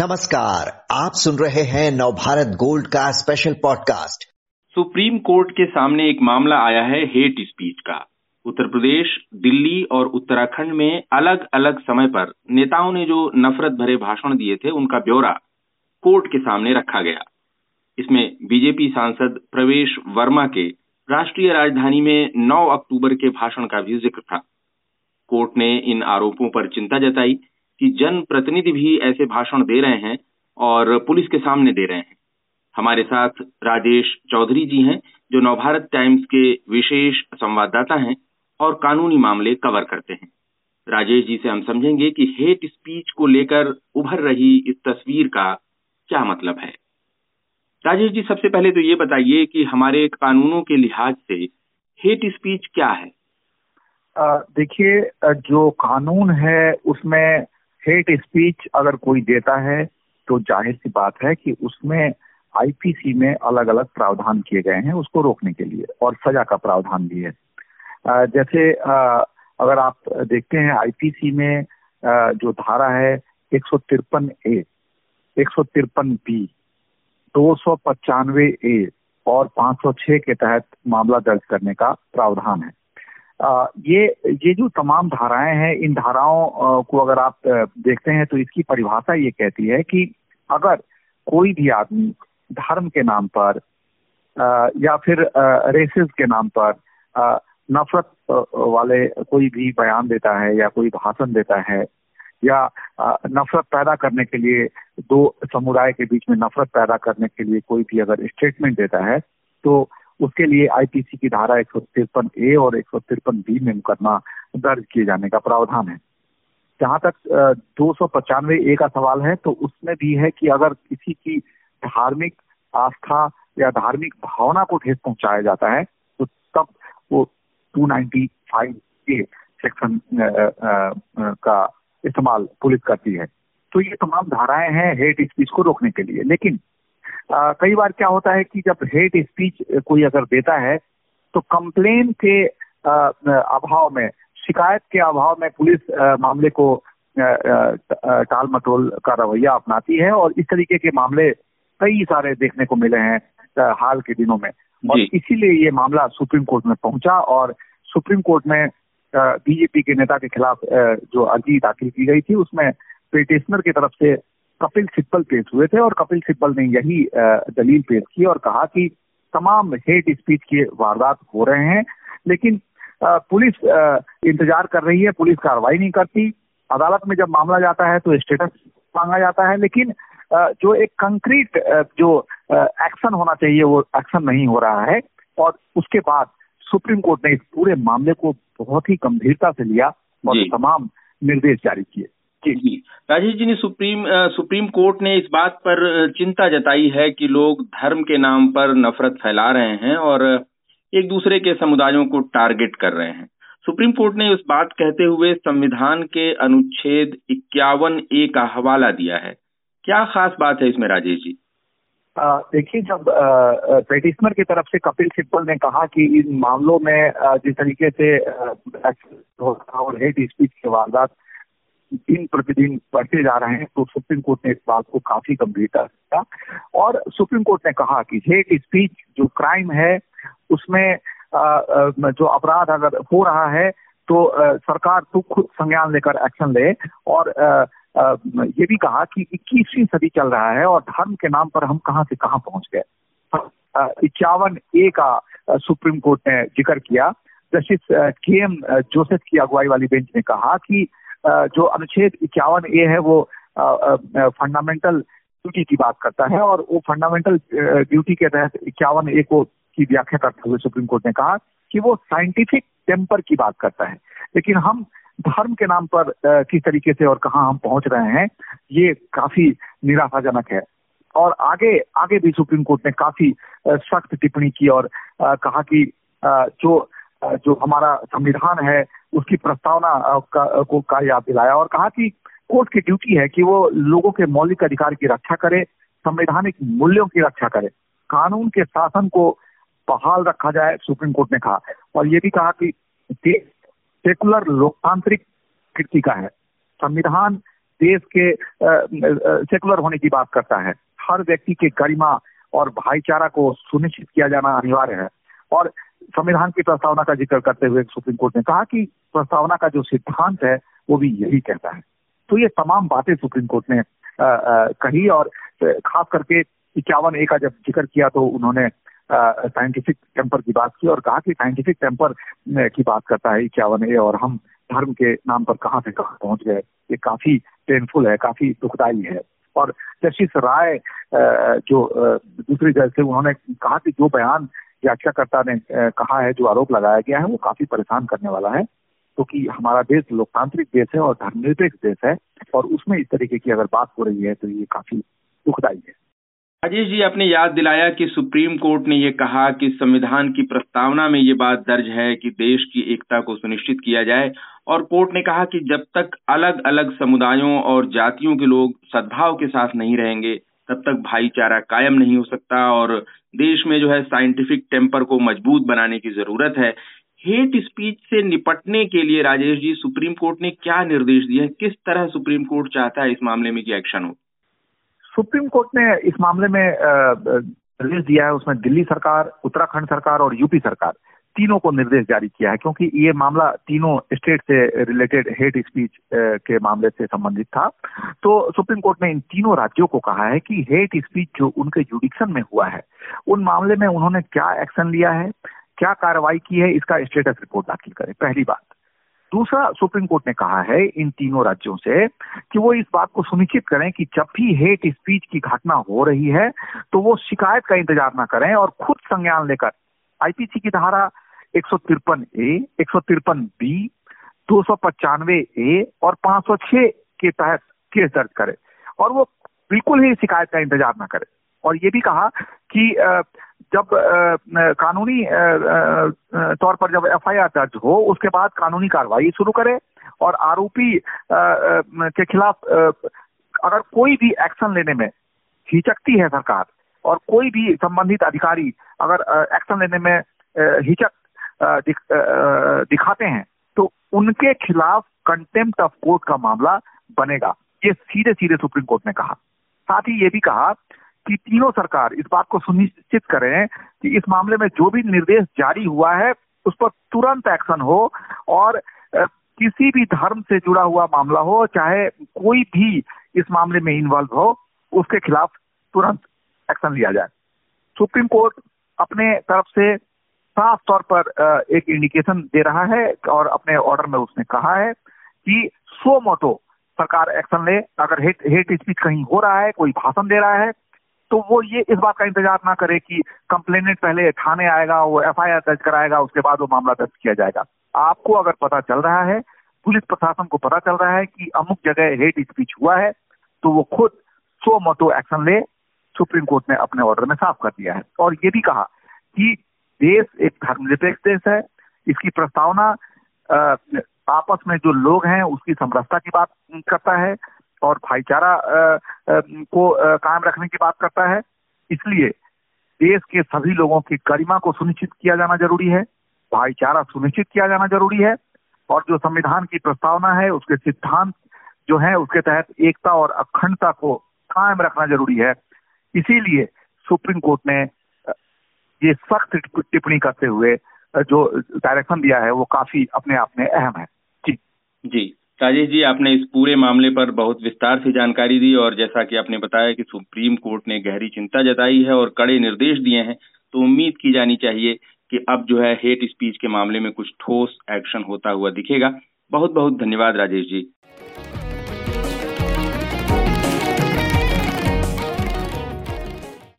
नमस्कार, आप सुन रहे हैं नवभारत गोल्ड का स्पेशल पॉडकास्ट सुप्रीम कोर्ट के सामने एक मामला आया है हेट स्पीच का। उत्तर प्रदेश, दिल्ली और उत्तराखंड में अलग अलग समय पर नेताओं ने जो नफरत भरे भाषण दिए थे, उनका ब्यौरा कोर्ट के सामने रखा गया। इसमें बीजेपी सांसद प्रवेश वर्मा के राष्ट्रीय राजधानी में 9 अक्टूबर के भाषण का भी ज़िक्र था। कोर्ट ने इन आरोपों पर चिंता जताई कि जन प्रतिनिधि भी ऐसे भाषण दे रहे हैं और पुलिस के सामने दे रहे हैं। हमारे साथ राजेश चौधरी जी हैं, जो नवभारत टाइम्स के विशेष संवाददाता हैं और कानूनी मामले कवर करते हैं। राजेश जी से हम समझेंगे कि हेट स्पीच को लेकर उभर रही इस तस्वीर का क्या मतलब है। राजेश जी, सबसे पहले तो ये बताइए कि हमारे कानूनों के लिहाज से हेट स्पीच क्या है? देखिए जो कानून है, उसमें हेट स्पीच अगर कोई देता है तो ज़ाहिर सी बात है कि उसमें आईपीसी में अलग अलग प्रावधान किए गए हैं उसको रोकने के लिए, और सजा का प्रावधान भी है। जैसे अगर आप देखते हैं आईपीसी में जो धारा है एक सौ तिरपन ए, एक सौ तिरपन बी, दो सौ पचानवे ए और 506 के तहत मामला दर्ज करने का प्रावधान है। ये ये जो तमाम धाराएँ हैं, इन धाराओं को अगर आप देखते हैं तो इसकी परिभाषा ये कहती है कि अगर कोई भी आदमी धर्म के नाम पर या फिर रेसिस के नाम पर नफरत वाले कोई भी बयान देता है या कोई भाषण देता है, या नफरत पैदा करने के लिए दो समुदाय के बीच में नफरत पैदा करने के लिए कोई भी अगर स्टेटमेंट देता है तो उसके लिए आईपीसी की धारा एक सौ तिरपन ए और एक सौ तिरपन बी में मुकदमा दर्ज किए जाने का प्रावधान है। जहाँ तक दो सौ पचानवे ए का सवाल है तो उसमें भी है कि अगर किसी की धार्मिक आस्था या धार्मिक भावना को ठेस पहुँचाया जाता है तो तब वो 295 ए सेक्शन का इस्तेमाल पुलिस करती है। तो ये तमाम धाराएँ हैं हेट स्पीच को रोकने के लिए। लेकिन आ, कई बार क्या होता है कि जब हेट स्पीच कोई अगर देता है तो कंप्लेन के अभाव में शिकायत के अभाव में पुलिस मामले को टाल मटोल का रवैया अपनाती है और इस तरीके के मामले कई सारे देखने को मिले हैं हाल के दिनों में। और इसीलिए ये मामला सुप्रीम कोर्ट में पहुँचा और सुप्रीम कोर्ट में बीजेपी के नेता के खिलाफ जो अर्जी दाखिल की गई थी उसमें पिटिशनर की तरफ़ से कपिल सिब्बल पेश हुए थे और कपिल सिब्बल ने यही दलील पेश की और कहा कि तमाम हेट स्पीच के वारदात हो रहे हैं लेकिन पुलिस इंतज़ार कर रही है पुलिस कार्रवाई नहीं करती। अदालत में जब मामला जाता है तो स्टेटस मांगा जाता है लेकिन जो एक कंक्रीट जो एक्शन होना चाहिए वो एक्शन नहीं हो रहा है और उसके बाद सुप्रीम कोर्ट ने इस पूरे मामले को बहुत ही गंभीरता से लिया और तमाम निर्देश जारी किए। जी राजेश जी ने सुप्रीम सुप्रीम कोर्ट ने इस बात पर चिंता जताई है कि लोग धर्म के नाम पर नफरत फैला रहे हैं और एक दूसरे के समुदायों को टारगेट कर रहे हैं। सुप्रीम कोर्ट ने उस बात कहते हुए संविधान के अनुच्छेद इक्यावन ए का हवाला दिया है। क्या खास बात है इसमें, राजेश जी? देखिए, जब पेटिशनर की तरफ़ से कपिल सिब्बल ने कहा कि इन मामलों में जिस तरीके से और हेट स्पीच के वारदात दिन प्रतिदिन बढ़ते जा रहे हैं तो सुप्रीम कोर्ट ने इस बात को काफ़ी गंभीरता लिया और सुप्रीम कोर्ट ने कहा कि हेट स्पीच, जो क्राइम है, उसमें जो अपराध अगर हो रहा है तो सरकार तो खुद संज्ञान लेकर एक्शन ले। और ये भी कहा कि 21वीं सदी चल रहा है और धर्म के नाम पर हम कहाँ से कहाँ पहुँच गए। इक्यावन ए का सुप्रीम कोर्ट ने ज़िक्र किया। जस्टिस के एम जोसेफ की अगुवाई वाली बेंच ने कहा कि जो अनुच्छेद इक्यावन ए है, वो फंडामेंटल ड्यूटी की बात करता है और वो फंडामेंटल ड्यूटी के तहत इक्यावन ए को की व्याख्या करते हुए सुप्रीम कोर्ट ने कहा कि वो साइंटिफिक टेम्पर की बात करता है। लेकिन हम धर्म के नाम पर किस तरीके से और कहा हम पहुँच रहे हैं, ये काफ़ी निराशाजनक है। और आगे आगे भी सुप्रीम कोर्ट ने काफ़ी सख्त टिप्पणी की और कहा कि जो जो हमारा संविधान है उसकी प्रस्तावना का, को याद दिलाया और कहा कि कोर्ट की ड्यूटी है कि वो लोगों के मौलिक अधिकार की रक्षा करे संवैधानिक मूल्यों की रक्षा करे। कानून के शासन को बहाल रखा जाए सुप्रीम कोर्ट ने कहा। और ये भी कहा कि सेकुलर लोकतांत्रिक कृति का है। संविधान देश के सेकुलर होने की बात करता है। हर व्यक्ति के गरिमा और भाईचारा को सुनिश्चित किया जाना अनिवार्य है। और संविधान की प्रस्तावना का ज़िक्र करते हुए सुप्रीम कोर्ट ने कहा कि प्रस्तावना का जो सिद्धांत है वो भी यही कहता है। तो ये तमाम बातें सुप्रीम कोर्ट ने आ, आ, कही और खास करके इक्यावन ए का जब ज़िक्र किया तो उन्होंने साइंटिफिक टेम्पर की बात की और कहा कि साइंटिफिक टेम्पर की बात करता है इक्यावन ए और हम धर्म के नाम पर कहाँ से कहाँ पहुँच गए। ये काफ़ी पेनफुल है काफ़ी दुखदायी है। और जस्टिस राय जो दूसरे जज थे उन्होंने कहा कि जो बयान याचिकाकर्ता ने कहा है, जो आरोप लगाया गया है, वो काफ़ी परेशान करने वाला है। क्योंकि तो हमारा देश लोकतांत्रिक देश है और धर्मनिरपेक्ष देश है और उसमें इस तरीके की अगर बात हो रही है तो ये काफ़ी दुखदायी है। राजेश जी, आपने याद दिलाया कि सुप्रीम कोर्ट ने ये कहा कि संविधान की प्रस्तावना में ये बात दर्ज है कि देश की एकता को सुनिश्चित किया जाए और कोर्ट ने कहा कि जब तक अलग अलग समुदायों और जातियों के लोग सद्भाव के साथ नहीं रहेंगे तब तक भाईचारा कायम नहीं हो सकता और देश में जो है साइंटिफिक टेम्पर को मज़बूत बनाने की ज़रूरत है। हेट स्पीच से निपटने के लिए राजेश जी, सुप्रीम कोर्ट ने क्या निर्देश दिए हैं? किस तरह सुप्रीम कोर्ट चाहता है इस मामले में कि एक्शन हो? सुप्रीम कोर्ट ने इस मामले में निर्देश दिया है, उसमें दिल्ली सरकार, उत्तराखंड सरकार और यूपी सरकार। तीनों को निर्देश जारी किया है, क्योंकि ये मामला तीनों स्टेट से रिलेटेड हेट स्पीच के मामले से संबंधित था। तो सुप्रीम कोर्ट ने इन तीनों राज्यों को कहा है कि हेट स्पीच जो उनके जुडिक्शन में हुआ है, उन मामले में उन्होंने क्या एक्शन लिया है, क्या कार्रवाई की है, इसका स्टेटस रिपोर्ट दाखिल करें। पहली बात। दूसरा, सुप्रीम कोर्ट ने कहा है इन तीनों राज्यों से कि वो इस बात को सुनिश्चित करें कि जब भी हेट स्पीच की घटना हो रही है तो वो शिकायत का इंतज़ार ना करें और खुद संज्ञान लेकर आईपीसी की धारा एक सौ तिरपन ए, एक सौ तिरपन बी, दो सौ पचानवे ए और पाँच सौ छह के तहत केस दर्ज करे। और वो बिल्कुल ही शिकायत का इंतज़ार न करे। और ये भी कहा कि जब कानूनी तौर पर जब एफआईआर दर्ज हो, उसके बाद कानूनी कार्रवाई शुरू करे और आरोपी के खिलाफ अगर कोई भी एक्शन लेने में हिचकती है सरकार और कोई भी संबंधित अधिकारी अगर एक्शन लेने में हिचक दिख, दिखाते हैं तो उनके खिलाफ कंटेम्प्ट ऑफ़ कोर्ट का मामला बनेगा। ये सीधे सीधे सुप्रीम कोर्ट ने कहा। साथ ही ये भी कहा कि तीनों सरकार इस बात को सुनिश्चित करें कि इस मामले में जो भी निर्देश जारी हुआ है उस पर तुरंत एक्शन हो और किसी भी धर्म से जुड़ा हुआ मामला हो चाहे कोई भी इस मामले में इन्वॉल्व हो उसके खिलाफ तुरंत एक्शन लिया जाए। सुप्रीम कोर्ट अपने तरफ़ से साफ़ तौर पर एक इंडिकेशन दे रहा है और अपने ऑर्डर में उसने कहा है कि सो मोटो सरकार एक्शन ले। अगर हेट हेट स्पीच कहीं हो रहा है, कोई भाषण दे रहा है तो वो ये इस बात का इंतज़ार ना करे कि कंप्लेनेंट पहले थाने आएगा, वो एफआईआर दर्ज कराएगा, उसके बाद वो मामला दर्ज किया जाएगा। आपको अगर पता चल रहा है, पुलिस प्रशासन को पता चल रहा है कि अमुक जगह हेट स्पीच हुआ है तो वो खुद सो मोटो एक्शन ले, सुप्रीम कोर्ट ने अपने ऑर्डर में साफ़ कर दिया है। और ये भी कहा कि देश एक धर्मनिरपेक्ष देश है। इसकी प्रस्तावना आपस में जो लोग हैं, उसकी समरसता की बात करता है और भाईचारा को कायम रखने की बात करता है। इसलिए देश के सभी लोगों की गरिमा को सुनिश्चित किया जाना ज़रूरी है। भाईचारा सुनिश्चित किया जाना ज़रूरी है। और जो संविधान की प्रस्तावना है, उसके सिद्धांत जो है, उसके तहत एकता और अखंडता को कायम रखना ज़रूरी है। इसीलिए सुप्रीम कोर्ट ने ये सख्त टिप्पणी करते हुए जो डायरेक्शन दिया है, वो काफ़ी अपने आप में अहम है। जी। जी। राजेश जी, आपने इस पूरे मामले पर बहुत विस्तार से जानकारी दी और जैसा कि आपने बताया कि सुप्रीम कोर्ट ने गहरी चिंता जताई है और कड़े निर्देश दिए हैं तो उम्मीद की जानी चाहिए कि अब जो है हेट स्पीच के मामले में कुछ ठोस एक्शन होता हुआ दिखेगा। बहुत बहुत धन्यवाद राजेश जी।